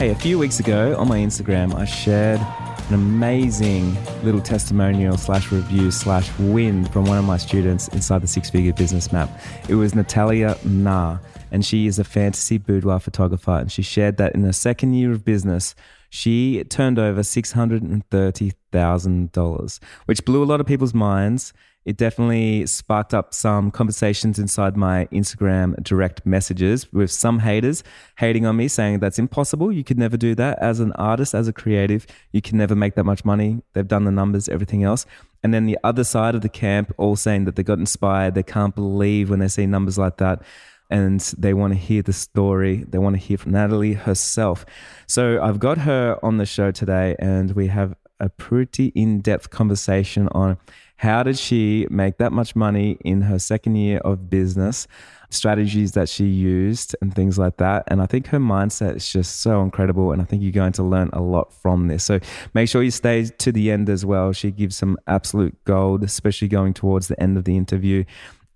Hey, a few weeks ago on my Instagram, I shared an amazing little testimonial slash review slash win from one of my students inside the Six Figure Business Map. It was Natalia Na, and she is a fantasy boudoir photographer. And she shared that in her second year of business, she turned over $630,000, which blew a lot of people's minds it definitely sparked up some conversations inside my Instagram direct messages with some haters hating on me, saying that's impossible. You could never do that. As an artist, as a creative, you can never make that much money. They've done the numbers, everything else. And then the other side of the camp, all saying that they got inspired. They can't believe when they see numbers like that. And they want to hear the story. They want to hear from Natalie herself. So I've got her on the show today, and we have a pretty in depth conversation on how did she make that much money in her second year of business? Strategies that she used and things like that. And I think her mindset is just so incredible. And I think you're going to learn a lot from this. So make sure you stay to the end as well. She gives some absolute gold, especially going towards the end of the interview.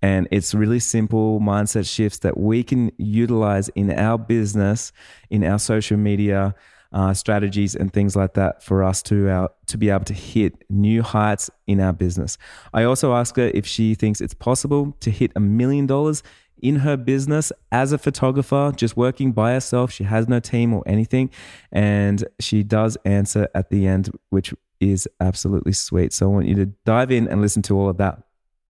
And it's really simple mindset shifts that we can utilize in our business, in our social media, uh, strategies and things like that for us to our, to be able to hit new heights in our business. I also ask her if she thinks it's possible to hit a million dollars in her business as a photographer, just working by herself. She has no team or anything. And she does answer at the end, which is absolutely sweet. So I want you to dive in and listen to all of that.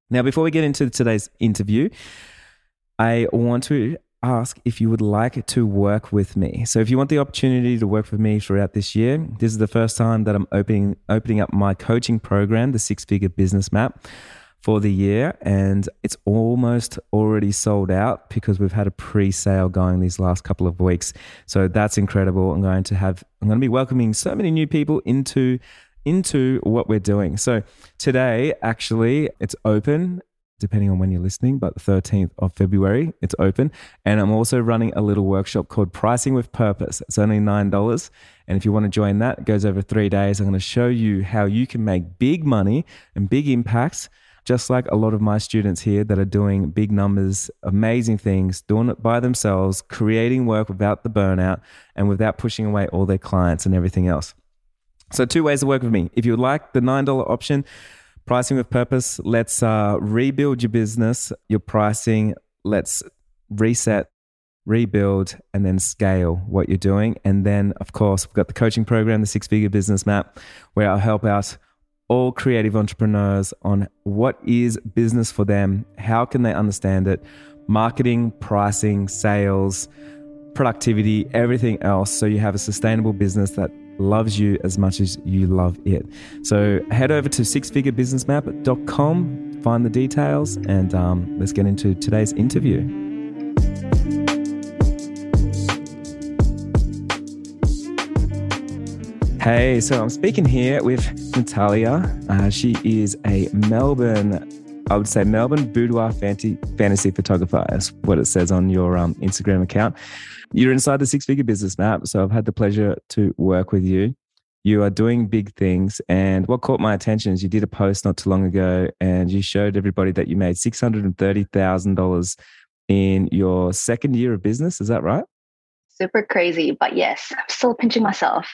Now, before we get into today's interview, I want to ask if you would like to work with me. So if you want the opportunity to work with me throughout this year, this is the first time that I'm opening opening up my coaching program, the Six Figure Business Map for the year and it's almost already sold out because we've had a pre-sale going these last couple of weeks. So that's incredible. I'm going to have I'm going to be welcoming so many new people into into what we're doing. So today actually it's open depending on when you're listening, but the 13th of February, it's open. And I'm also running a little workshop called Pricing with Purpose. It's only $9. And if you want to join that, it goes over three days. I'm going to show you how you can make big money and big impacts, just like a lot of my students here that are doing big numbers, amazing things, doing it by themselves, creating work without the burnout and without pushing away all their clients and everything else. So, two ways to work with me. If you would like the $9 option, Pricing with purpose. Let's uh, rebuild your business, your pricing. Let's reset, rebuild, and then scale what you're doing. And then, of course, we've got the coaching program, the Six Figure Business Map, where I'll help out all creative entrepreneurs on what is business for them, how can they understand it, marketing, pricing, sales, productivity, everything else. So you have a sustainable business that loves you as much as you love it. So head over to sixfigurebusinessmap.com, find the details, and um, let's get into today's interview. Hey, so I'm speaking here with Natalia. Uh, she is a Melbourne, I would say Melbourne boudoir fantasy, fantasy photographer. That's what it says on your um, Instagram account. You're inside the six figure business map. So I've had the pleasure to work with you. You are doing big things. And what caught my attention is you did a post not too long ago and you showed everybody that you made $630,000 in your second year of business. Is that right? Super crazy. But yes, I'm still pinching myself.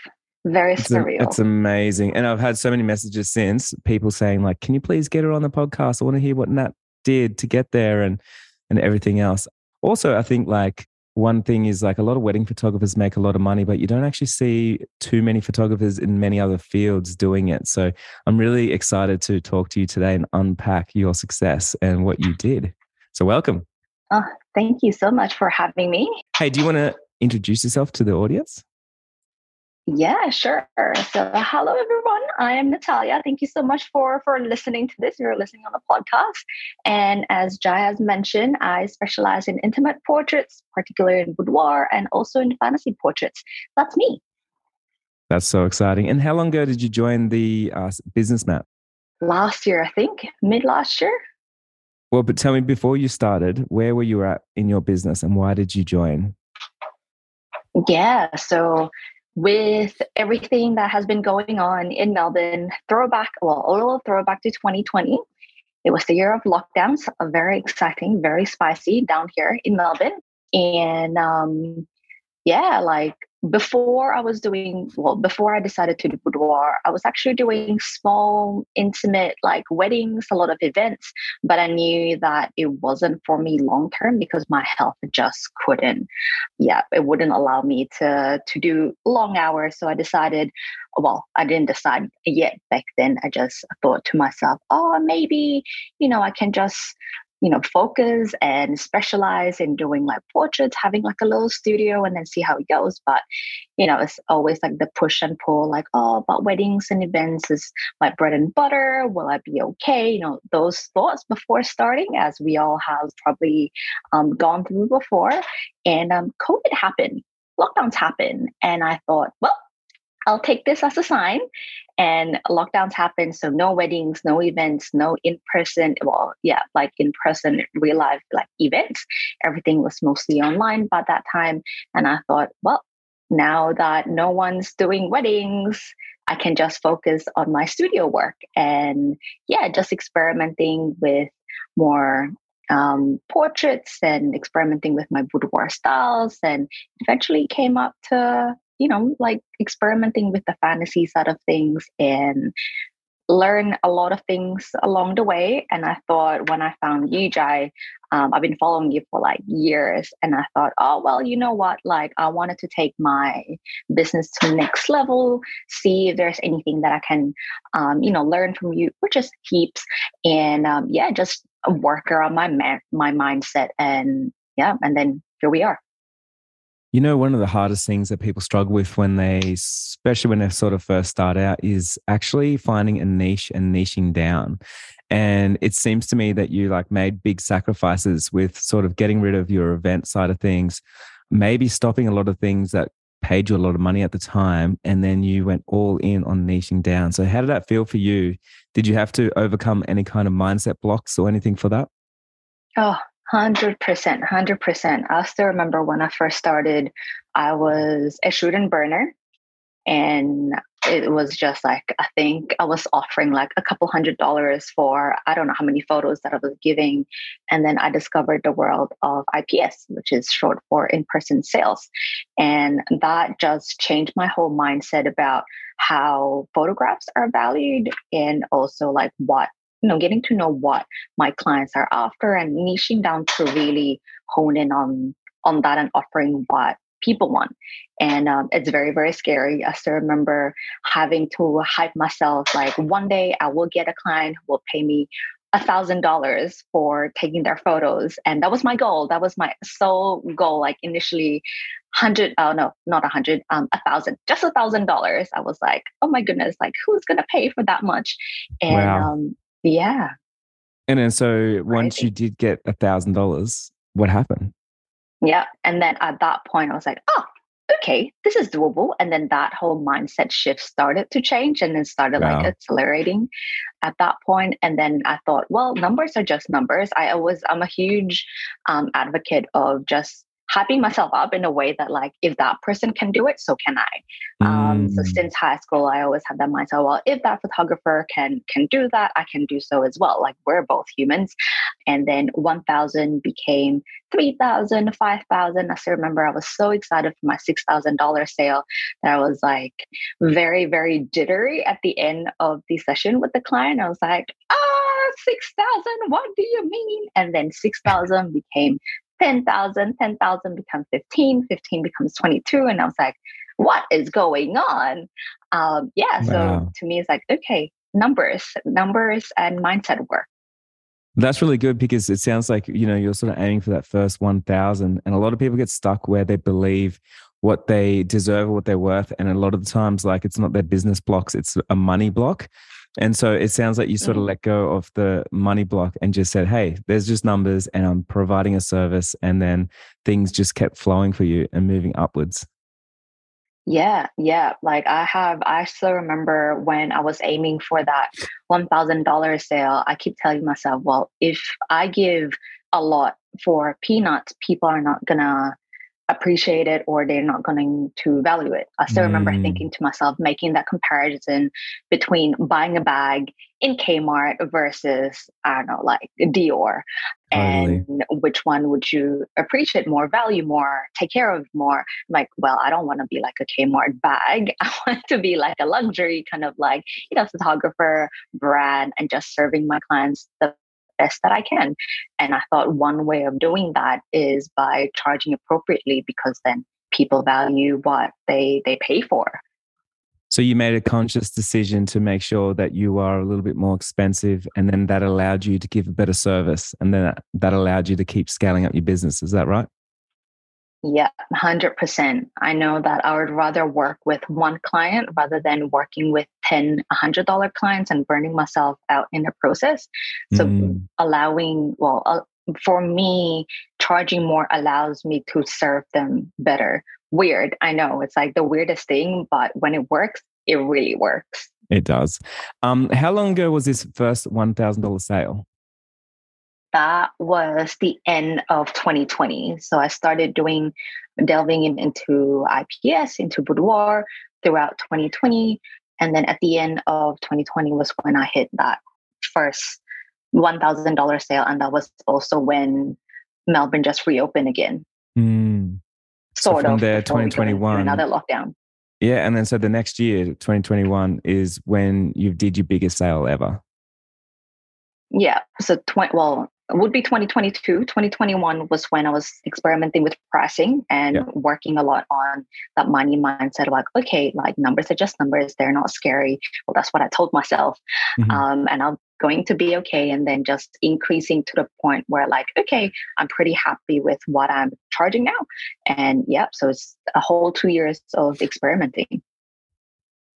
Very it's surreal. A, it's amazing. And I've had so many messages since people saying, like, can you please get her on the podcast? I want to hear what Nat did to get there and and everything else. Also, I think like one thing is like a lot of wedding photographers make a lot of money, but you don't actually see too many photographers in many other fields doing it. So I'm really excited to talk to you today and unpack your success and what you did. So welcome. Oh, thank you so much for having me. Hey, do you want to introduce yourself to the audience? Yeah, sure. So, hello everyone. I am Natalia. Thank you so much for for listening to this. You're listening on the podcast, and as Jai has mentioned, I specialize in intimate portraits, particularly in boudoir, and also in fantasy portraits. That's me. That's so exciting. And how long ago did you join the uh, business map? Last year, I think, mid last year. Well, but tell me before you started, where were you at in your business, and why did you join? Yeah, so with everything that has been going on in Melbourne, throwback, well, a little throwback to 2020. It was the year of lockdowns, a very exciting, very spicy down here in Melbourne. And um, yeah, like before I was doing, well, before I decided to do boudoir, I was actually doing small, intimate, like weddings, a lot of events. But I knew that it wasn't for me long term because my health just couldn't, yeah, it wouldn't allow me to to do long hours. So I decided, well, I didn't decide yet back then. I just thought to myself, oh, maybe, you know, I can just you know, focus and specialize in doing like portraits, having like a little studio and then see how it goes. But, you know, it's always like the push and pull, like, oh, but weddings and events is my bread and butter. Will I be okay? You know, those thoughts before starting, as we all have probably um, gone through before. And um, COVID happened, lockdowns happened. And I thought, well, I'll take this as a sign. And lockdowns happened, so no weddings, no events, no in person. Well, yeah, like in person, real life, like events. Everything was mostly online by that time. And I thought, well, now that no one's doing weddings, I can just focus on my studio work and yeah, just experimenting with more um, portraits and experimenting with my boudoir styles and eventually came up to you know, like experimenting with the fantasy side of things and learn a lot of things along the way. And I thought when I found you, Jai, um, I've been following you for like years, and I thought, oh well, you know what? Like I wanted to take my business to next level, see if there's anything that I can, um, you know, learn from you, which is heaps, and um, yeah, just work around my ma- my mindset, and yeah, and then here we are. You know, one of the hardest things that people struggle with when they, especially when they sort of first start out, is actually finding a niche and niching down. And it seems to me that you like made big sacrifices with sort of getting rid of your event side of things, maybe stopping a lot of things that paid you a lot of money at the time. And then you went all in on niching down. So, how did that feel for you? Did you have to overcome any kind of mindset blocks or anything for that? Oh, Hundred percent, hundred percent. I still remember when I first started, I was a student burner, and it was just like I think I was offering like a couple hundred dollars for I don't know how many photos that I was giving, and then I discovered the world of IPS, which is short for in-person sales, and that just changed my whole mindset about how photographs are valued and also like what you know getting to know what my clients are after and niching down to really hone in on on that and offering what people want. And um, it's very very scary. I still remember having to hype myself like one day i will get a client who will pay me a thousand dollars for taking their photos. And that was my goal. That was my sole goal. Like initially hundred oh no not a hundred um a thousand just a thousand dollars. I was like oh my goodness like who's gonna pay for that much? And wow. um yeah. And then so once you did get a thousand dollars, what happened? Yeah. And then at that point I was like, oh, okay, this is doable. And then that whole mindset shift started to change and then started wow. like accelerating at that point. And then I thought, well, numbers are just numbers. I always I'm a huge um, advocate of just hyping myself up in a way that like if that person can do it so can i. Um, so mm. since high school i always had that mindset well if that photographer can can do that i can do so as well. Like we're both humans. And then 1000 became 3000 5000 i still remember i was so excited for my $6000 sale that i was like very very jittery at the end of the session with the client. I was like ah 6000 what do you mean? And then 6000 became 10,000, 10,000 becomes 15, 15 becomes 22. And I was like, what is going on? Um, yeah. So wow. to me, it's like, okay, numbers, numbers and mindset work. That's really good because it sounds like, you know, you're sort of aiming for that first 1000 and a lot of people get stuck where they believe what they deserve or what they're worth and a lot of the times like it's not their business blocks, it's a money block. And so it sounds like you sort of mm. let go of the money block and just said, hey, there's just numbers and I'm providing a service. And then things just kept flowing for you and moving upwards. Yeah, yeah. Like I have, I still remember when I was aiming for that $1,000 sale, I keep telling myself, well, if I give a lot for peanuts, people are not gonna appreciate it or they're not going to value it. I still mm. remember thinking to myself, making that comparison between buying a bag in Kmart versus, I don't know, like Dior. Totally. And which one would you appreciate more, value more, take care of more? Like, well, I don't want to be like a Kmart bag. I want to be like a luxury kind of like, you know, photographer, brand, and just serving my clients the best that I can. And I thought one way of doing that is by charging appropriately because then people value what they they pay for. So you made a conscious decision to make sure that you are a little bit more expensive and then that allowed you to give a better service and then that allowed you to keep scaling up your business. Is that right? Yeah, 100%. I know that I would rather work with one client rather than working with 10 $100 clients and burning myself out in the process. So, mm. allowing, well, uh, for me, charging more allows me to serve them better. Weird, I know it's like the weirdest thing, but when it works, it really works. It does. Um, how long ago was this first $1,000 sale? That was the end of 2020. So I started doing delving in, into IPS, into boudoir throughout 2020. And then at the end of 2020 was when I hit that first $1,000 sale. And that was also when Melbourne just reopened again. Mm. Sort so from of. there, 2021. Another lockdown. Yeah. And then so the next year, 2021, is when you did your biggest sale ever. Yeah. So, 20, well, would be 2022 2021 was when i was experimenting with pricing and yeah. working a lot on that money mindset like okay like numbers are just numbers. They're not scary. Well that's what i told myself. Mm-hmm. um, and i'm going to be okay. And then just increasing to the point where like okay i'm pretty happy with what i'm charging now. And yeah so it's a whole two years of experimenting.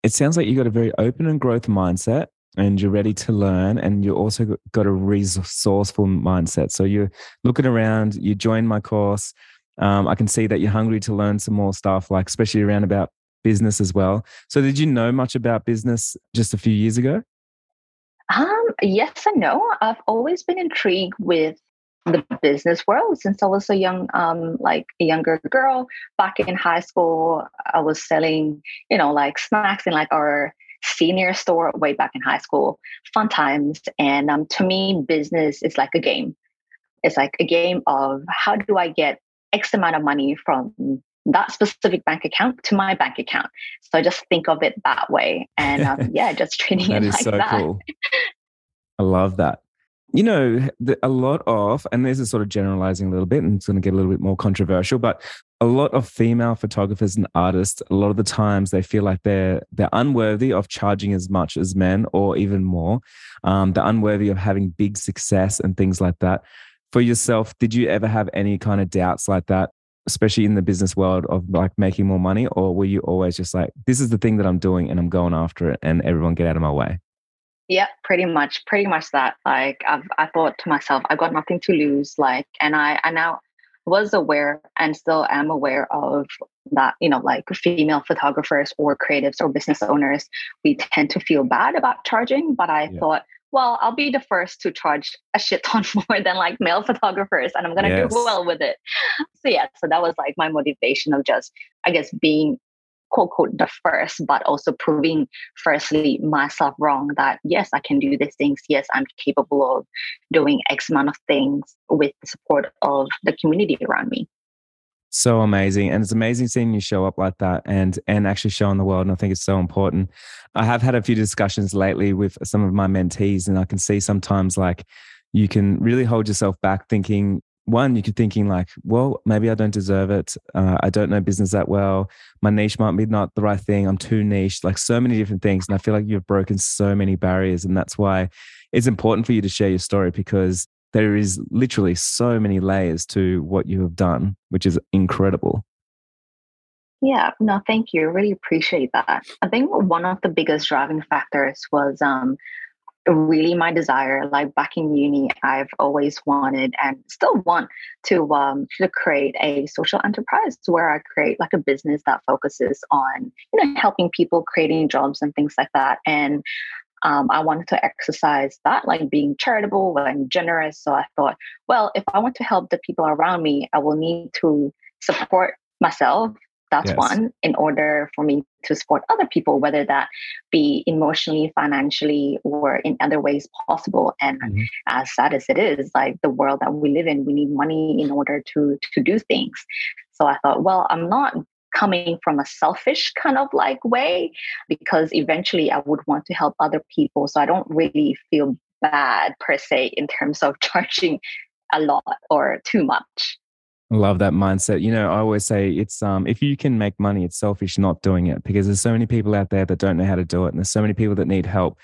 It sounds like you got a very open and growth mindset and you're ready to learn and you also got a resourceful mindset. So you're looking around you join my course. Um, i can see that you're hungry to learn some more stuff like especially around about business as well. So did you know much about business just a few years ago? Um, yes and no. I've always been intrigued with the business world since I was a young, um, like a younger girl. Back in high school, I was selling, you know, like snacks in like our senior store way back in high school. Fun times. And um, to me, business is like a game. It's like a game of how do I get X amount of money from that specific bank account to my bank account. So just think of it that way. And um, yeah, just treating it like so that. Cool. I love that. You know, a lot of, and this is sort of generalizing a little bit and it's going to get a little bit more controversial, but a lot of female photographers and artists a lot of the times they feel like they're they're unworthy of charging as much as men or even more. Um, they're unworthy of having big success and things like that. For yourself did you ever have any kind of doubts like that especially in the business world of like making more money or were you always just like this is the thing that i'm doing and i'm going after it and everyone get out of my way yeah pretty much pretty much that like i've i thought to myself i've got nothing to lose like and i i now was aware and still am aware of that, you know, like female photographers or creatives or business owners, we tend to feel bad about charging. But I yeah. thought, well, I'll be the first to charge a shit ton more than like male photographers, and I'm gonna yes. do well with it. So yeah, so that was like my motivation of just, I guess, being quote unquote the first, but also proving firstly myself wrong that yes, I can do these things. Yes, I'm capable of doing X amount of things with the support of the community around me. So amazing. And it's amazing seeing you show up like that and and actually showing the world. And I think it's so important. I have had a few discussions lately with some of my mentees, and I can see sometimes like you can really hold yourself back thinking one, you could thinking like, well, maybe I don't deserve it. Uh, I don't know business that well. My niche might be not the right thing. I'm too niche. Like so many different things, and I feel like you've broken so many barriers, and that's why it's important for you to share your story because there is literally so many layers to what you have done, which is incredible. Yeah, no, thank you. I really appreciate that. I think one of the biggest driving factors was um, really my desire like back in uni i've always wanted and still want to um to create a social enterprise where i create like a business that focuses on you know helping people creating jobs and things like that and um, I wanted to exercise that, like being charitable and generous. So I thought, well, if I want to help the people around me, I will need to support myself that's yes. one in order for me to support other people whether that be emotionally financially or in other ways possible and mm-hmm. as sad as it is like the world that we live in we need money in order to to do things so i thought well i'm not coming from a selfish kind of like way because eventually I would want to help other people. So I don't really feel bad per se in terms of charging a lot or too much. Love that mindset. You know, I always say it's um if you can make money, it's selfish not doing it because there's so many people out there that don't know how to do it, and there's so many people that need help.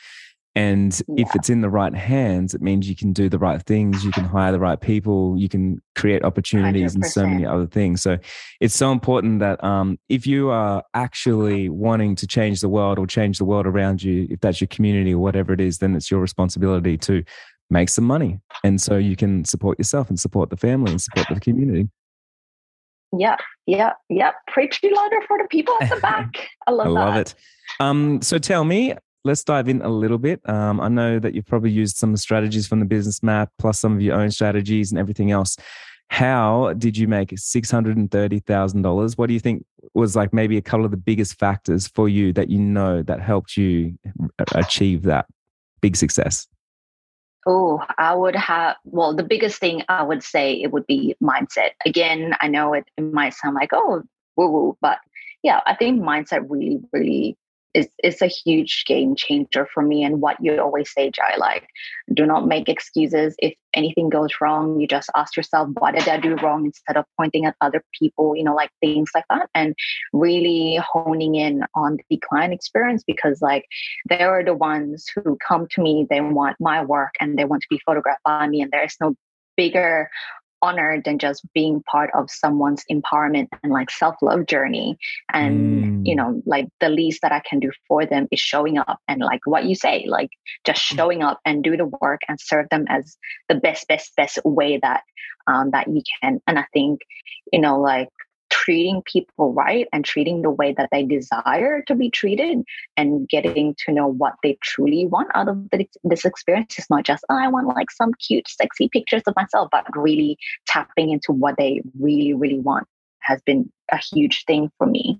And yeah. if it's in the right hands, it means you can do the right things, you can hire the right people, you can create opportunities 100%. and so many other things. So it's so important that um, if you are actually wanting to change the world or change the world around you, if that's your community or whatever it is, then it's your responsibility to make some money. And so you can support yourself and support the family and support the community. Yeah, yeah, yeah. Preach louder for the people at the back. I love, I love that. it. Um, so tell me, let's dive in a little bit. Um, I know that you've probably used some strategies from the business map, plus some of your own strategies and everything else. How did you make six hundred and thirty thousand dollars? What do you think was like maybe a couple of the biggest factors for you that you know that helped you achieve that big success? Oh, I would have, well, the biggest thing I would say it would be mindset. Again, I know it, it might sound like, oh, woo woo, but yeah, I think mindset really, really is, is a huge game changer for me. And what you always say, Jai, like, do not make excuses. If anything goes wrong, you just ask yourself, what did I do wrong? Instead of pointing at other people, you know, like things like that. And really honing in on the client experience because, like, they are the ones who come to me, they want my work and they want to be photographed by me. And there's no bigger honored than just being part of someone's empowerment and like self-love journey and mm. you know like the least that i can do for them is showing up and like what you say like just mm. showing up and do the work and serve them as the best best best way that um that you can and i think you know like treating people right and treating the way that they desire to be treated and getting to know what they truly want out of this experience. Is not just oh, i want like some cute sexy pictures of myself but really tapping into what they really really want has been a huge thing for me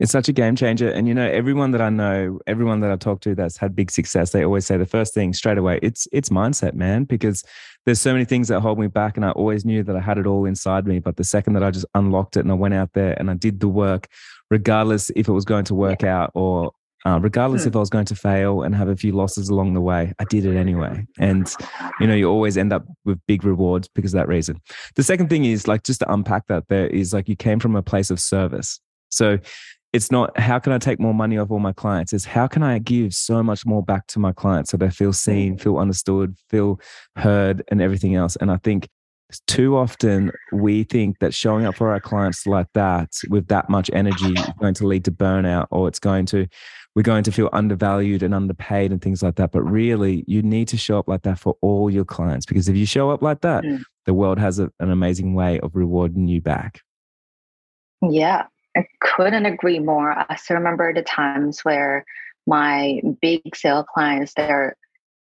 it's such a game changer. And you know, everyone that I know, everyone that I talk to that's had big success, they always say the first thing straight away, it's it's mindset, man, because there's so many things that hold me back. And I always knew that I had it all inside me. But the second that I just unlocked it and I went out there and I did the work, regardless if it was going to work out or uh, regardless hmm. if I was going to fail and have a few losses along the way, I did it anyway. And, you know, you always end up with big rewards because of that reason. The second thing is like, just to unpack that, there is like you came from a place of service. So it's not how can I take more money off all my clients? It's how can I give so much more back to my clients so they feel seen, mm. feel understood, feel heard, and everything else. And I think too often we think that showing up for our clients like that with that much energy is going to lead to burnout or it's going to we're going to feel undervalued and underpaid and things like that but really you need to show up like that for all your clients because if you show up like that mm. the world has a, an amazing way of rewarding you back yeah I couldn't agree more. I still remember the times where my big sale clients, they're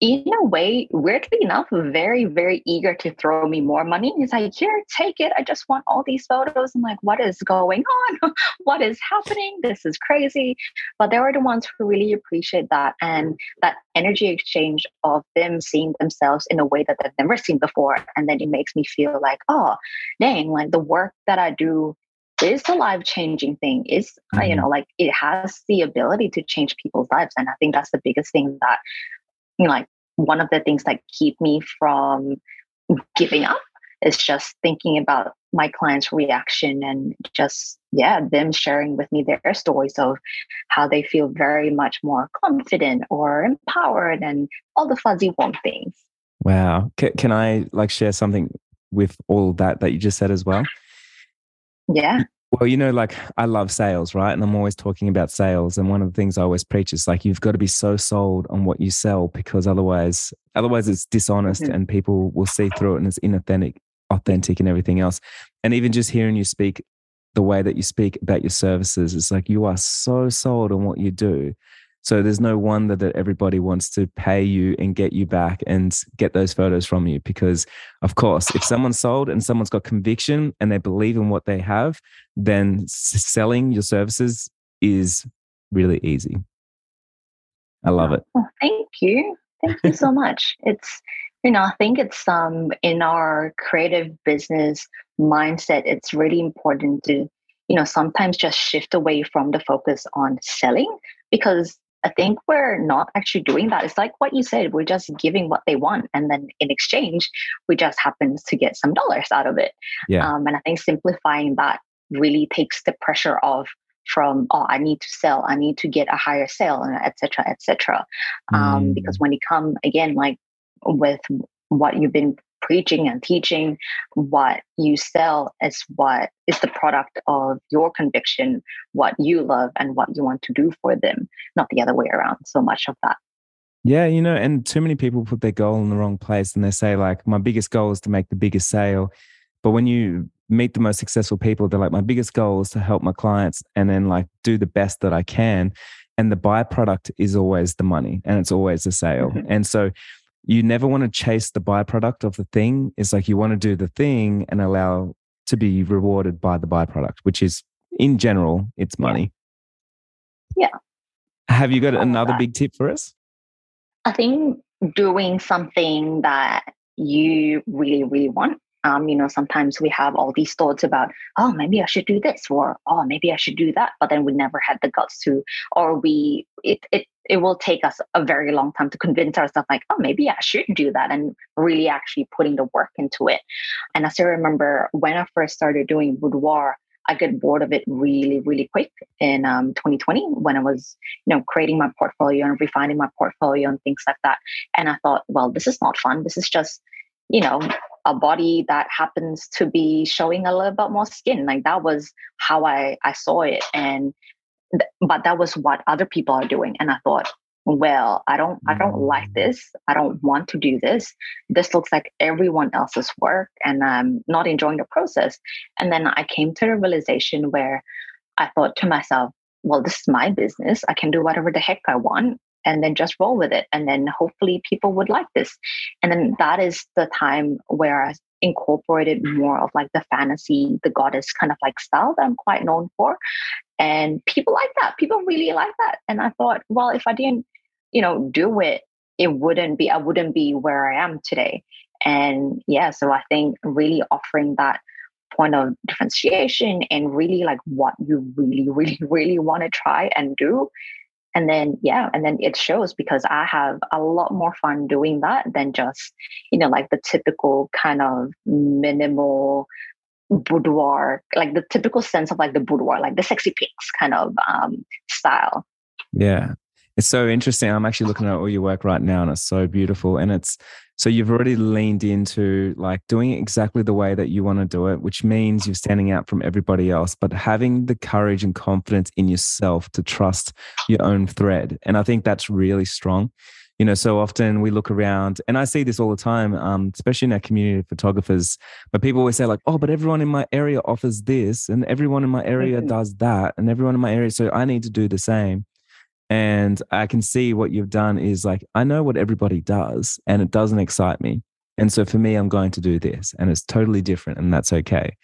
in a way, weirdly enough, very, very eager to throw me more money. He's like, here, take it. I just want all these photos. I'm like, what is going on? what is happening? This is crazy. But they were the ones who really appreciate that and that energy exchange of them seeing themselves in a way that they've never seen before. And then it makes me feel like, oh, dang, like the work that I do is a life changing thing. Is mm-hmm. you know like it has the ability to change people's lives. And i think that's the biggest thing that you know like one of the things that keep me from giving up is just thinking about my clients reaction and just yeah them sharing with me their stories of how they feel very much more confident or empowered and all the fuzzy warm things. Wow. Can, can i like share something with all that that you just said as well yeah. Well, you know, like I love sales, right? And I'm always talking about sales. And one of the things I always preach is like you've got to be so sold on what you sell because otherwise, otherwise it's dishonest mm-hmm. and people will see through it and it's inauthentic, authentic and everything else. And even just hearing you speak the way that you speak about your services, it's like you are so sold on what you do So there's no wonder that everybody wants to pay you and get you back and get those photos from you. Because, of course, if someone's sold and someone's got conviction and they believe in what they have, then selling your services is really easy. I love it. Well, thank you. Thank you so much. It's, you know, I think it's um in our creative business mindset, it's really important to, you know, sometimes just shift away from the focus on selling because I think we're not actually doing that. It's like what you said, we're just giving what they want. And then in exchange, we just happen to get some dollars out of it. Yeah. Um, and I think simplifying that really takes the pressure off from, oh, I need to sell, I need to get a higher sale, etc., etc. Um, mm. Because when you come again, like with what you've been preaching and teaching what you sell is what is the product of your conviction what you love and what you want to do for them not the other way around. So much of that. Yeah you know and too many people put their goal in the wrong place and they say like my biggest goal is to make the biggest sale. But when you meet the most successful people they're like my biggest goal is to help my clients and then like do the best that i can. And the byproduct is always the money and it's always the sale. Mm-hmm. and so you never want to chase the byproduct of the thing. It's like you want to do the thing and allow to be rewarded by the byproduct, which is in general, it's money. Yeah. Have you got another big tip for us? I think doing something that you really, really want um, you know, sometimes we have all these thoughts about, oh, maybe I should do this, or oh, maybe I should do that, but then we never had the guts to, or we it it it will take us a very long time to convince ourselves, like, oh, maybe I should do that, and really actually putting the work into it. And I still remember when I first started doing boudoir, I got bored of it really, really quick in um, 2020 when I was, you know, creating my portfolio and refining my portfolio and things like that. And I thought, well, this is not fun. This is just, you know, a body that happens to be showing a little bit more skin. Like that was how i i saw it. And th- but that was what other people are doing. And i thought well i don't i don't like mm. this. I don't want to do this. This looks like everyone else's work and i'm not enjoying the process. And then i came to the realization where i thought to myself well this is my business. I can do whatever the heck i want and then just roll with it. And then hopefully people would like this. And then that is the time where I incorporated mm-hmm. more of like the fantasy, the goddess kind of like style that I'm quite known for. And people like that. People really like that. And I thought, well, if I didn't, you know, do it, it wouldn't be, I wouldn't be where I am today. And yeah, so I think really offering that point of differentiation and really like what you really, really, really want to try and do and then yeah and then it shows because i have a lot more fun doing that than just you know like the typical kind of minimal boudoir like the typical sense of like the boudoir like the sexy pinks kind of um style. Yeah. It's so interesting. I'm actually looking at all your work right now and it's so beautiful and it's so you've already leaned into like doing it exactly the way that you want to do it, which means you're standing out from everybody else, but having the courage and confidence in yourself to trust your own thread. And I think that's really strong. You know, so often we look around, and I see this all the time, um, especially in our community of photographers, but people always say, like, oh, but everyone in my area offers this, and everyone in my area mm-hmm. does that, and everyone in my area, so I need to do the same and I can see what you've done is like, I know what everybody does and it doesn't excite me. And so for me, I'm going to do this and it's totally different and that's okay.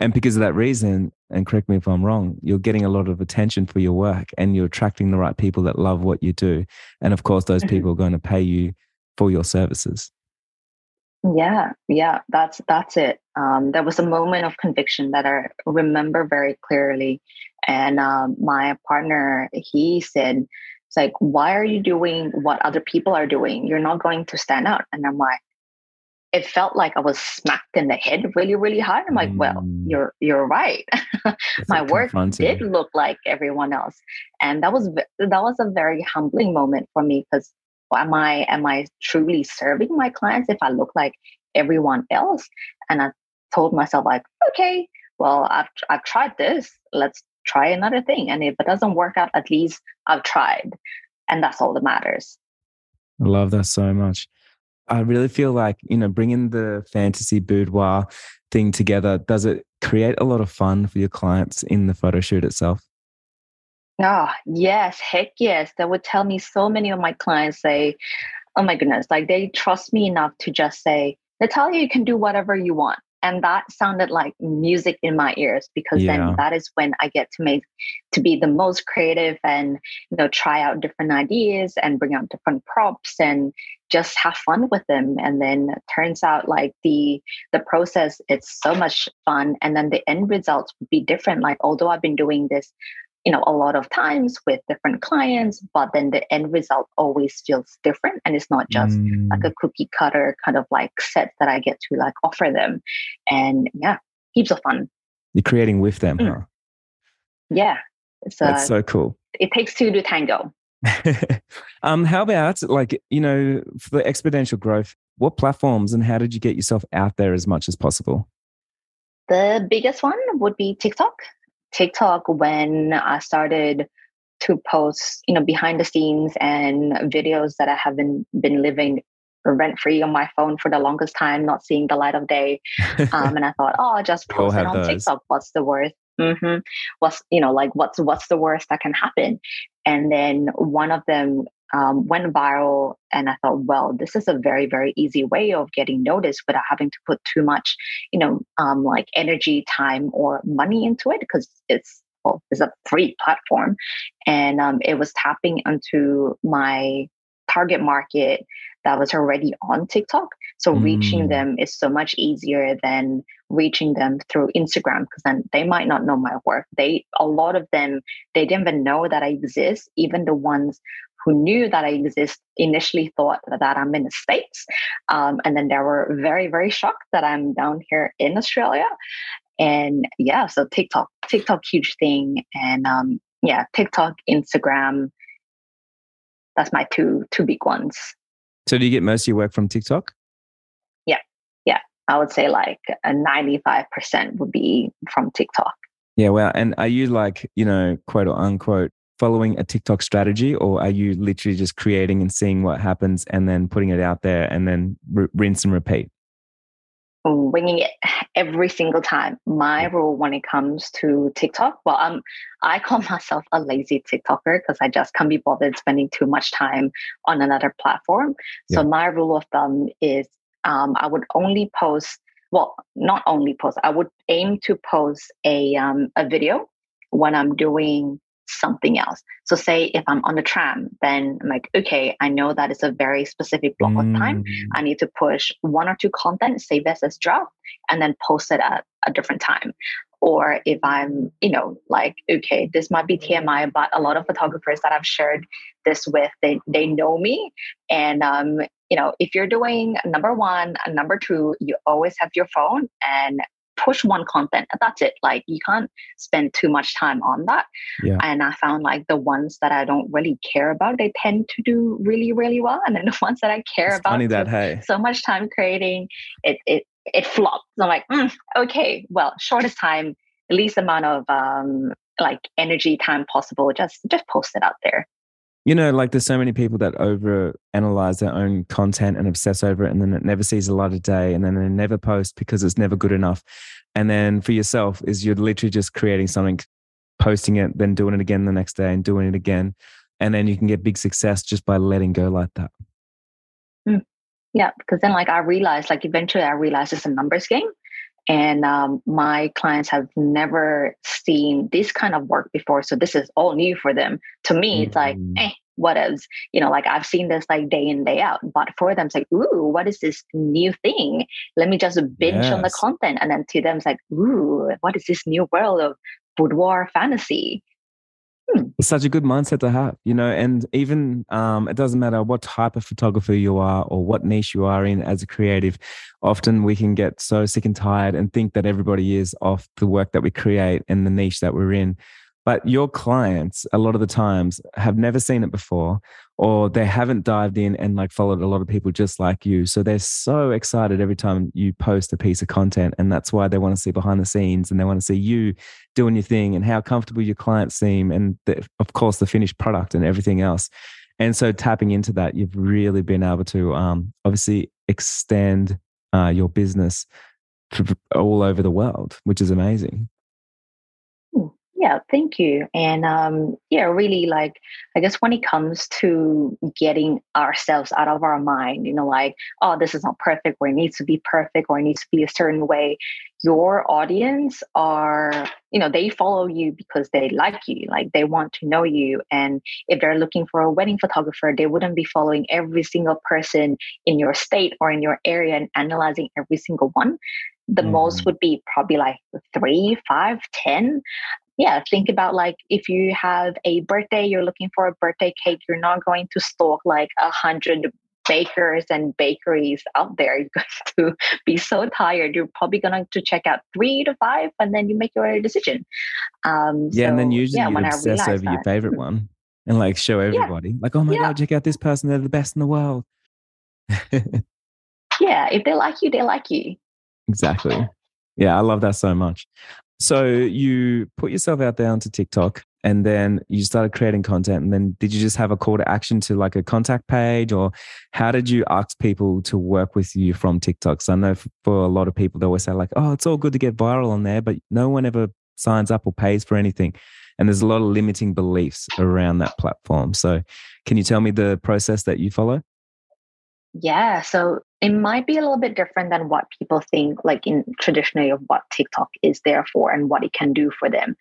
And because of that reason, and correct me if I'm wrong, you're getting a lot of attention for your work and you're attracting the right people that love what you do. And of course, those mm-hmm. people are going to pay you for your services. Yeah, yeah, that's that's it. Um, there was a moment of conviction that I remember very clearly, and um, my partner he said, "It's like, why are you doing what other people are doing? You're not going to stand out." And I'm like, it felt like I was smacked in the head really, really hard. I'm like, mm. well, you're you're right. my work did look like everyone else, and that was that was a very humbling moment for me because am I am I truly serving my clients if I look like everyone else? And I told myself like, okay, well, I've I've tried this. Let's try another thing. And if it doesn't work out, at least I've tried, and that's all that matters. I love that so much. I really feel like you know bringing the fantasy boudoir thing together. Does it create a lot of fun for your clients in the photo shoot itself? Oh, yes, heck yes. That would tell me so many of my clients say, oh my goodness, like they trust me enough to just say, Natalia, you can do whatever you want. And that sounded like music in my ears because yeah. then that is when I get to make to be the most creative and you know try out different ideas and bring out different props and just have fun with them. And then turns out like the the process it's so much fun and then the end results would be different. Like although I've been doing this you know a lot of times with different clients but then the end result always feels different and it's not just mm. like a cookie cutter kind of like set that i get to like offer them. And yeah heaps of fun. You're creating with them mm. huh? Yeah. So that's so cool. it takes two to tango. Um how about like you know for the exponential growth what platforms and how did you get yourself out there as much as possible? The biggest one would be tiktok TikTok when I started to post, you know, behind the scenes and videos that I haven't been living rent free on my phone for the longest time, not seeing the light of day. Um, and I thought, oh, I'll just post it on those. TikTok. What's the worst? Mm-hmm. What's you know like what's what's the worst that can happen? And then one of them um, went viral and i thought well this is a very very easy way of getting noticed without having to put too much you know um, like energy time or money into it because it's well, it's a free platform. And um, it was tapping into my target market that was already on tiktok. So mm. reaching them is so much easier than reaching them through instagram because then they might not know my work. They a lot of them they didn't even know that i exist even the ones who knew that I exist initially thought that I'm in the States. Um, and then they were very, very shocked that I'm down here in Australia. And yeah, so TikTok, TikTok, huge thing. And um, yeah, TikTok, Instagram. That's my two two big ones. So do you get most of your work from TikTok? Yeah. Yeah. I would say like a 95% would be from TikTok. Yeah, well, and are you like, you know, quote or unquote, following a TikTok strategy, or are you literally just creating and seeing what happens and then putting it out there and then r- rinse and repeat? Winging it every single time. My rule when it comes to TikTok, well, um, I call myself a lazy TikToker because I just can't be bothered spending too much time on another platform. So yeah. my rule of thumb is um, I would only post. Well, not only post. I would aim to post a um, a video when I'm doing something else. So, say if I'm on the tram, then I'm like, okay, I know that it's a very specific block mm. of time. Mm. I need to push one or two content, save this as draft, and then post it at a different time. Or if I'm, you know, like, okay, this might be TMI, but a lot of photographers that I've shared this with, they they know me. And um, you know, if you're doing number one number two, you always have your phone and push one content and that's it. Like you can't spend too much time on that. Yeah. and i found like the ones that i don't really care about they tend to do really really well. And then the ones that i care it's about funny that hey. so much time creating it it it flops. I'm like mm, okay well shortest time least amount of um like energy time possible just just post it out there you know, like there's so many people that over analyze their own content and obsess over it, and then it never sees a light of day, and then they never post because it's never good enough. And then for yourself, is you're literally just creating something, posting it, then doing it again the next day, and doing it again, and then you can get big success just by letting go like that. Mm. Yeah, because then like I realized, like eventually I realized it's a numbers game. And um, my clients have never seen this kind of work before. So this is all new for them. To me, mm-hmm. it's like, mm. eh, what is, you know, like I've seen this like day in, day out. But for them, it's like, ooh, what is this new thing? Let me just binge yes. on the content. And then to them, it's like, ooh, what is this new world of boudoir fantasy? Hmm. It's such a good mindset to have, you know, and even um, it doesn't matter what type of photographer you are or what niche you are in as a creative. Often we can get so sick and tired and think that everybody is off the work that we create and the niche that we're in. But your clients, a lot of the times, have never seen it before, or they haven't dived in and like followed a lot of people just like you. So they're so excited every time you post a piece of content. And that's why they want to see behind the scenes and they want to see you doing your thing and how comfortable your clients seem. And the, of course, the finished product and everything else. And so tapping into that, you've really been able to um, obviously extend uh, your business all over the world, which is amazing Yeah, thank you. And um, yeah, really like, I guess when it comes to getting ourselves out of our mind, you know, like, oh, this is not perfect, or it needs to be perfect, or it needs to be a certain way. Your audience are, you know, they follow you because they like you, like they want to know you. And if they're looking for a wedding photographer, they wouldn't be following every single person in your state or in your area and analyzing every single one the mm. most would be probably like three, five, ten yeah, think about like if you have a birthday, you're looking for a birthday cake, you're not going to stalk like a hundred bakers and bakeries out there. You're going to be so tired. You're probably going to check out three to five, and then you make your decision. Um, yeah, so, and then usually yeah, you obsess over that. your favorite one and like show everybody, yeah. like, oh my yeah. god, check out this person. They're the best in the world. yeah, if they like you, they like you. Exactly. Yeah, I love that so much. So you put yourself out there onto TikTok and then you started creating content. And then did you just have a call to action to like a contact page or how did you ask people to work with you from TikTok? So I know for a lot of people, they always say like, oh, it's all good to get viral on there, but no one ever signs up or pays for anything. And there's a lot of limiting beliefs around that platform. So can you tell me the process that you follow? Yeah. So it might be a little bit different than what people think, like in traditionally of what TikTok is there for and what it can do for them.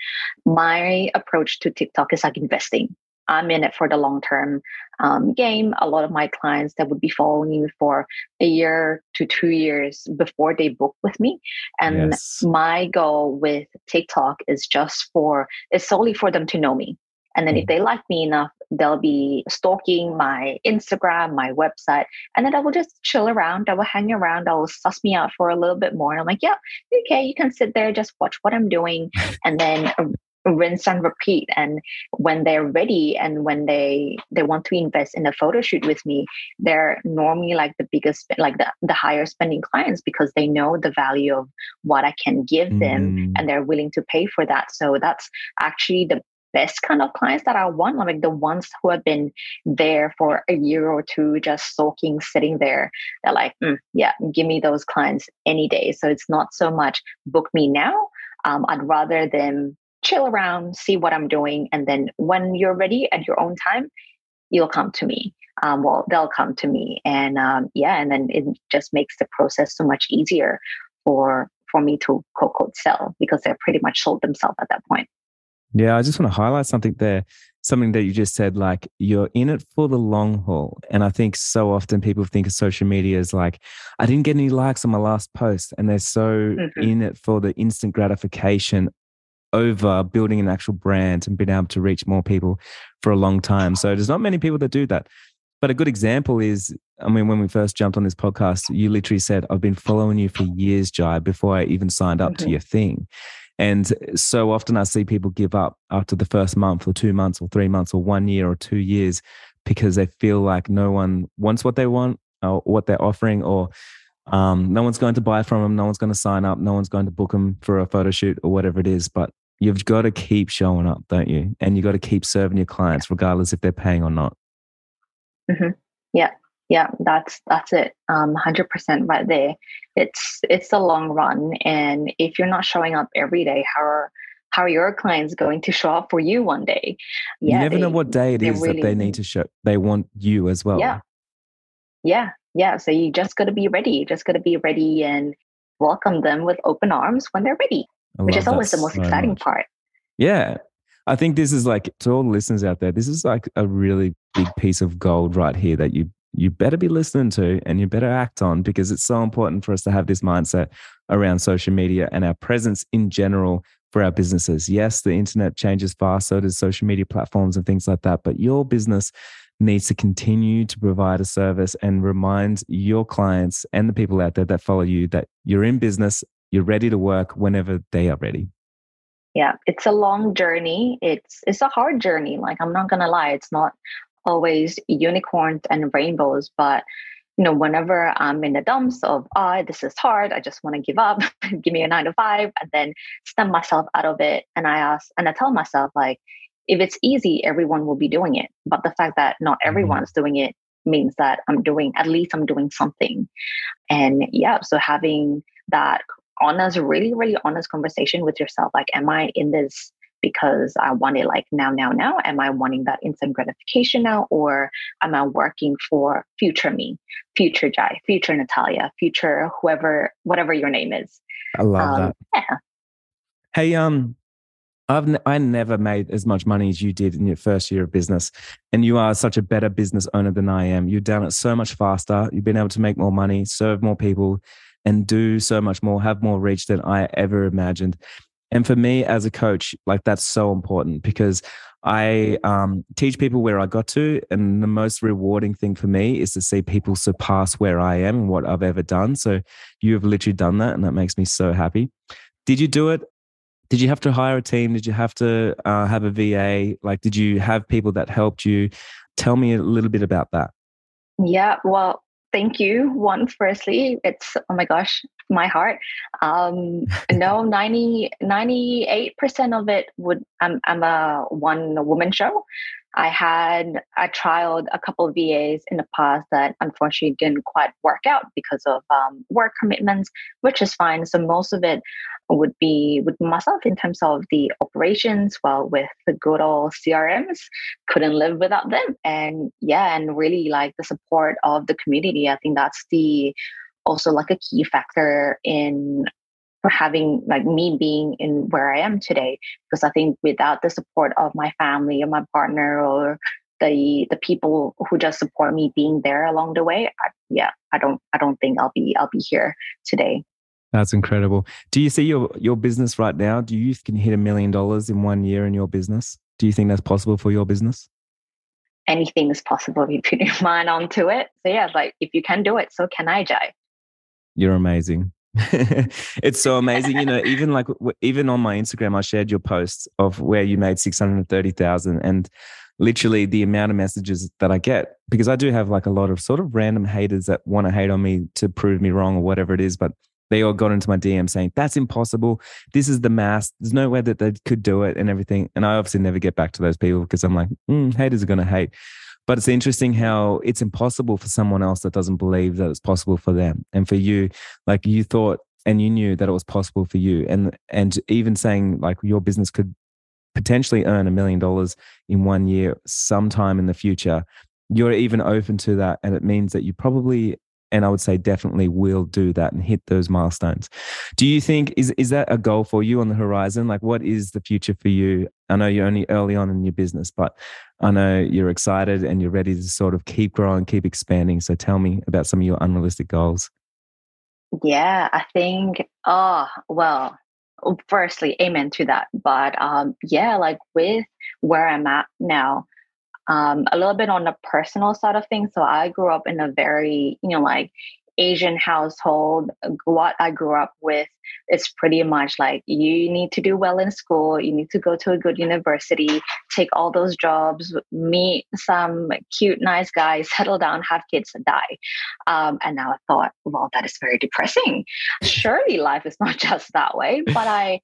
My approach to TikTok is like investing. I'm in it for the long term um, game. A lot of my clients that would be following me for a year to two years before they book with me. And yes. my goal with TikTok is just for, it's solely for them to know me. And then if mm. they like me enough, they'll be stalking my Instagram, my website, and then I will just chill around. I will hang around. I will suss me out for a little bit more. And I'm like, yeah, okay, you can sit there, just watch what I'm doing, and then rinse and repeat. And when they're ready and when they they want to invest in a photo shoot with me, they're normally like the biggest, like the, the higher spending clients because they know the value of what I can give them mm. and they're willing to pay for that. So that's actually the best kind of clients that I want, like the ones who have been there for a year or two, just soaking, sitting there. They're like, mm, yeah, give me those clients any day. So it's not so much book me now. Um, I'd rather them chill around, see what I'm doing, and then when you're ready at your own time, you'll come to me. Um, well, they'll come to me, and um, yeah, and then it just makes the process so much easier for for me to quote quote sell because they're pretty much sold themselves at that point. Yeah, I just want to highlight something there, something that you just said, like you're in it for the long haul. And I think so often people think of social media as like, I didn't get any likes on my last post. And they're so mm-hmm. in it for the instant gratification over building an actual brand and being able to reach more people for a long time. So there's not many people that do that. But a good example is, I mean, when we first jumped on this podcast, you literally said, I've been following you for years, Jai, before I even signed up mm-hmm. to your thing. And so often I see people give up after the first month or two months or three months or one year or two years because they feel like no one wants what they want or what they're offering or um, no one's going to buy from them. No one's going to sign up. No one's going to book them for a photo shoot or whatever it is. But you've got to keep showing up, don't you? And you've got to keep serving your clients, regardless if they're paying or not. Mm-hmm. Yeah yeah that's that's it. Um 100% right there. It's it's the long run and if you're not showing up every day how are how are your clients going to show up for you one day? Yeah you never they, know what day it is really, that they need to show they want you as well. Yeah. Yeah yeah so you just got to be ready. You just got to be ready and welcome them with open arms when they're ready which is always the most so exciting much. part. Yeah I think this is like to all the listeners out there, this is like a really big piece of gold right here that you you better be listening to and you better act on because it's so important for us to have this mindset around social media and our presence in general for our businesses. Yes, the internet changes fast, so does social media platforms and things like that. But your business needs to continue to provide a service and remind your clients and the people out there that follow you that you're in business, you're ready to work whenever they are ready. Yeah, it's a long journey. It's it's a hard journey. Like I'm not gonna lie, it's not always unicorns and rainbows, but you know, whenever I'm in the dumps of, ah, oh, this is hard, I just want to give up, give me a nine to five, and then stem myself out of it. And I ask, and I tell myself, like, if it's easy, everyone will be doing it. But the fact that not mm-hmm. everyone's doing it means that I'm doing, at least I'm doing something. And yeah, so having that honest, really, really honest conversation with yourself, like, am I in this because I want it like now, now, now? Am I wanting that instant gratification now? Or am I working for future me, future Jai, future Natalia, future whoever, whatever your name is? I love um, that. Yeah. Hey, um, I've n- I never made as much money as you did in your first year of business, and you are such a better business owner than I am. You've done it so much faster. You've been able to make more money, serve more people, and do so much more, have more reach than I ever imagined. And for me as a coach, like that's so important because I um, teach people where I got to, and the most rewarding thing for me is to see people surpass where I am and what I've ever done. So you have literally done that, and that makes me so happy. Did you do it did you have to hire a team? Did you have to uh, have a VA? Like, did you have people that helped you? Tell me a little bit about that. Yeah, well, thank you. One, firstly, it's, oh my gosh, my heart. Um, no, 90, 98% of it would, I'm, I'm a one woman show. I had I trialed a couple of VAs in the past that unfortunately didn't quite work out because of um, work commitments, which is fine. So most of it would be with myself in terms of the operations. Well, with the good old CRMs, couldn't live without them. And yeah, and really like the support of the community. I think that's the also like a key factor in for having like me being in where I am today. Because I think without the support of my family or my partner or the the people who just support me being there along the way, I, yeah, I don't I don't think I'll be I'll be here today. That's incredible. Do you see your your business right now? Do you can hit a million dollars in one year in your business? Do you think that's possible for your business? Anything is possible if you put your mind onto it. So yeah, like if you can do it, so can I, Jai. You're amazing. it's so amazing, you know. Even like even on my Instagram, I shared your post of where you made six hundred thirty thousand, and literally the amount of messages that I get because I do have like a lot of sort of random haters that want to hate on me to prove me wrong or whatever it is, but they all got into my DM saying that's impossible. This is the mass. There's no way that they could do it and everything. And I obviously never get back to those people because I'm like, mm, haters are going to hate. But it's interesting how it's impossible for someone else that doesn't believe that it's possible for them. And for you, like you thought and you knew that it was possible for you. And and even saying like your business could potentially earn a million dollars in one year sometime in the future, you're even open to that. And it means that you probably and I would say definitely will do that and hit those milestones. Do you think is is that a goal for you on the horizon? Like, what is the future for you? I know you're only early on in your business, but I know you're excited and you're ready to sort of keep growing, keep expanding. So tell me about some of your unrealistic goals. Yeah, I think. Oh well, firstly, amen to that. But um, yeah, like with where I'm at now, um, a little bit on the personal side of things. So I grew up in a very, you know, like Asian household. What I grew up with is pretty much like you need to do well in school, you need to go to a good university, take all those jobs, meet some cute, nice guys, settle down, have kids, and die. Um, and now I thought, well, that is very depressing. Surely life is not just that way. But I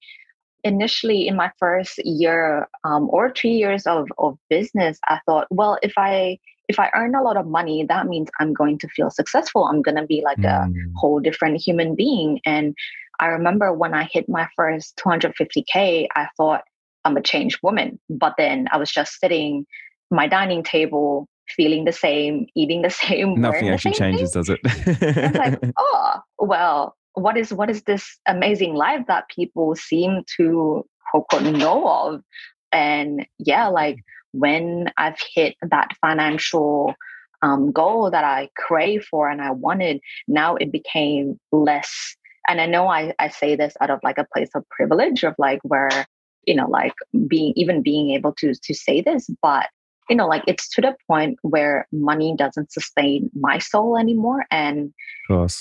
initially in my first year um, or two years of, of business i thought well if i if i earn a lot of money that means i'm going to feel successful i'm going to be like mm. a whole different human being and i remember when i hit my first 250k i thought i'm a changed woman but then i was just sitting my dining table feeling the same eating the same nothing actually changes thing. does it like oh well what is what is this amazing life that people seem to quote know of? And yeah like when i've hit that financial um, goal that i crave for and i wanted now it became less and i know I, I say this out of like a place of privilege of like where you know like being even being able to to say this but you know like it's to the point where money doesn't sustain my soul anymore and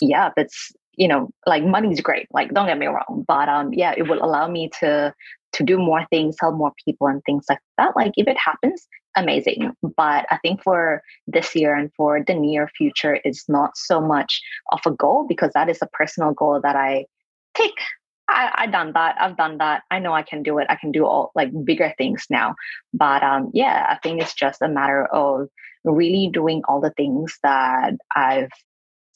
yeah it's you know, like money's great. Like, don't get me wrong, but um, yeah, it will allow me to to do more things, help more people, and things like that. Like, if it happens, amazing. But I think for this year and for the near future, it's not so much of a goal because that is a personal goal that I take. I, I done that. I've done that. I know I can do it. I can do all like bigger things now. But um, yeah, I think it's just a matter of really doing all the things that I've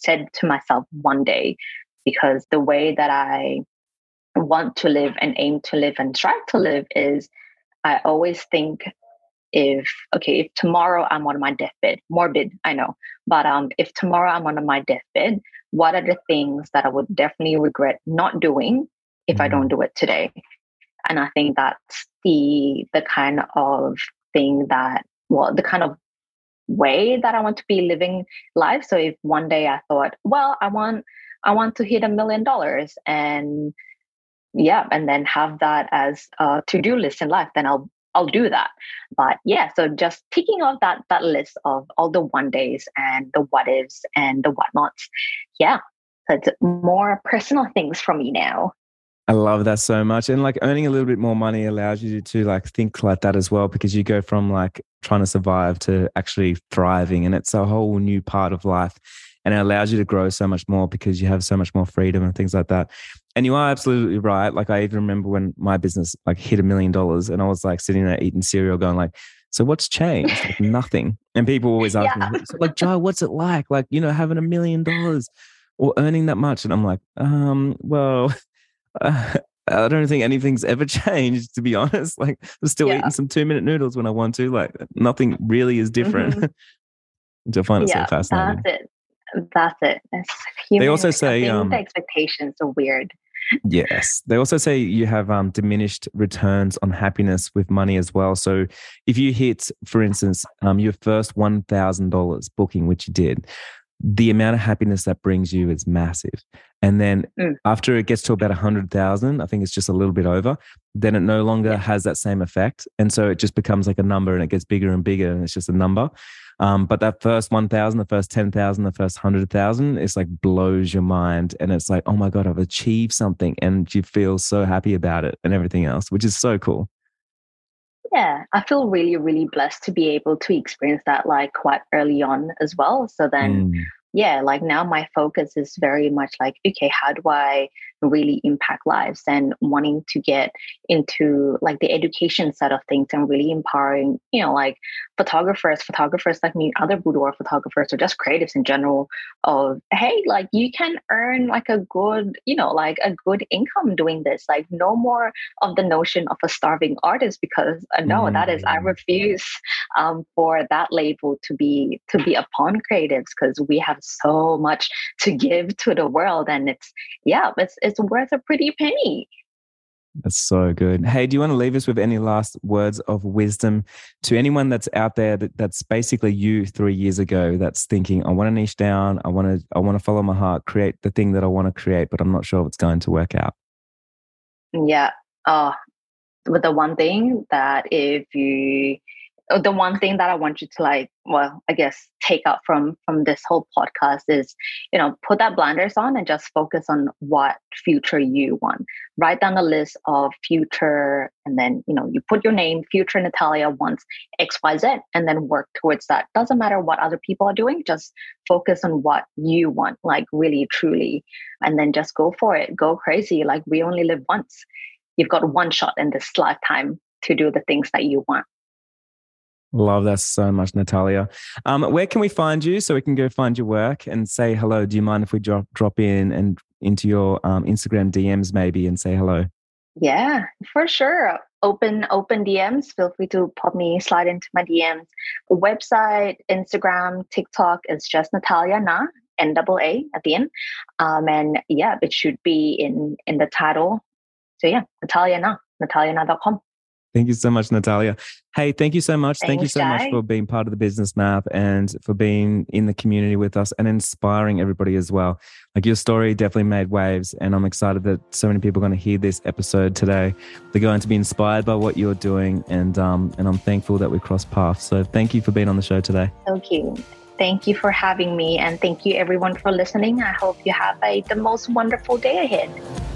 said to myself one day because the way that I want to live and aim to live and strive to live is I always think if okay, if tomorrow I'm on my deathbed, morbid, I know, but um, if tomorrow I'm on my deathbed, what are the things that I would definitely regret not doing if mm-hmm. I don't mm. do it today? And I think that's the the kind of thing that well, the kind of way that I want to be living life. So if one day I thought, well, I want I want to hit a million dollars and yeah, and then have that as a to-do list in life, then I'll I'll do that. But yeah, so just ticking off that that list of all the one days and the what ifs and the whatnots. Yeah. So it's more personal things for me now. I love that so much. And like earning a little bit more money allows you to like think like that as well because you go from like trying to survive to actually thriving. And it's a whole new part of life. And it allows you to grow so much more because you have so much more freedom and things like that. And you are absolutely right. Like I even remember when my business like hit a million dollars and I was like sitting there eating cereal going like, so what's changed? Like nothing. And people always ask yeah. me, like, Joe, what's it like? Like, you know, having a million dollars or earning that much. And I'm like, um, well, uh, I don't think anything's ever changed, to be honest. Like, I'm still yeah. eating some two minute noodles when I want to. Like, nothing really is different. Mm-hmm. Which I find it yeah, so fascinating. That's it. That's it. Human, they also say um, the expectations are weird. Yes. They also say you have um, diminished returns on happiness with money as well. So if you hit, for instance, um, your first $1,000 booking, which you did, the amount of happiness that brings you is massive. And then mm. after it gets to about a hundred thousand, I think it's just a little bit over, then it no longer yeah. has that same effect. And so it just becomes like a number and it gets bigger and bigger and it's just a number. Um, but that first 1,000, the first 10,000, the first 100,000, it's like blows your mind. And it's like, oh my God, I've achieved something. And you feel so happy about it and everything else, which is so cool. Yeah, I feel really, really blessed to be able to experience that like quite early on as well. So then, mm. Yeah, like now my focus is very much like, okay, how do I really impact lives and wanting to get into like the education side of things and really empowering, you know, like photographers, photographers like me, other boudoir photographers or just creatives in general of, hey, like you can earn like a good, you know, like a good income doing this. Like no more of the notion of a starving artist because uh, no, mm. that is I mm. refuse um, for that label to be to be upon creatives because we have so much to give to the world and it's yeah, it's, it's it's worth a pretty penny. That's so good. Hey, do you want to leave us with any last words of wisdom to anyone that's out there that, that's basically you three years ago that's thinking, I want to niche down, I want to, I want to follow my heart, create the thing that I want to create, but I'm not sure if it's going to work out. Yeah. Oh, but the one thing that if you Uh, the one thing that I want you to like, well, I guess take out from from this whole podcast is, you know, put that blinders on and just focus on what future you want. Write down a list of future, and then you know, you put your name, future Natalia wants X, Y, Z, and then work towards that. Doesn't matter what other people are doing, just focus on what you want, like really, truly, and then just go for it. Go crazy. Like we only live once. You've got one shot in this lifetime to do the things that you want. Love that so much, Natalia. Um, where can we find you so we can go find your work and say hello? Do you mind if we drop drop in and into your um, Instagram DMs maybe and say hello? Yeah, for sure. Open open DMs. Feel free to pop me slide into my DMs. Website, Instagram, TikTok is just Natalia Na N double A at the end. Um, and yeah, it should be in in the title. So yeah, Natalia Na, nataliana.com. Thank you so much, Natalia. Hey, thank you so much. Thanks, thank you so Jai. much for being part of the business map and for being in the community with us and inspiring everybody as well. Like your story definitely made waves, and I'm excited that so many people are going to hear this episode today. They're going to be inspired by what you're doing, and um, and I'm thankful that we crossed paths. So thank you for being on the show today. Thank you. Thank you for having me, and thank you everyone for listening. I hope you have a the most wonderful day ahead.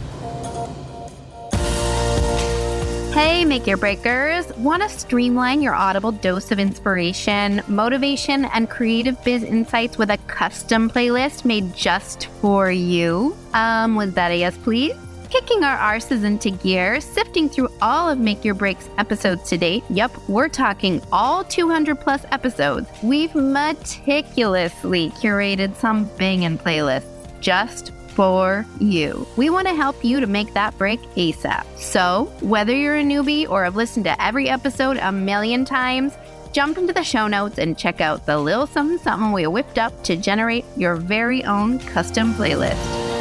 Hey, Make Your Breakers! Want to streamline your audible dose of inspiration, motivation, and creative biz insights with a custom playlist made just for you? Um, was that a yes, please? Kicking our arses into gear, sifting through all of Make Your Breaks episodes to date. Yep, we're talking all 200 plus episodes. We've meticulously curated some banging playlists just for you. We want to help you to make that break ASAP. So, whether you're a newbie or have listened to every episode a million times, jump into the show notes and check out the little something something we whipped up to generate your very own custom playlist.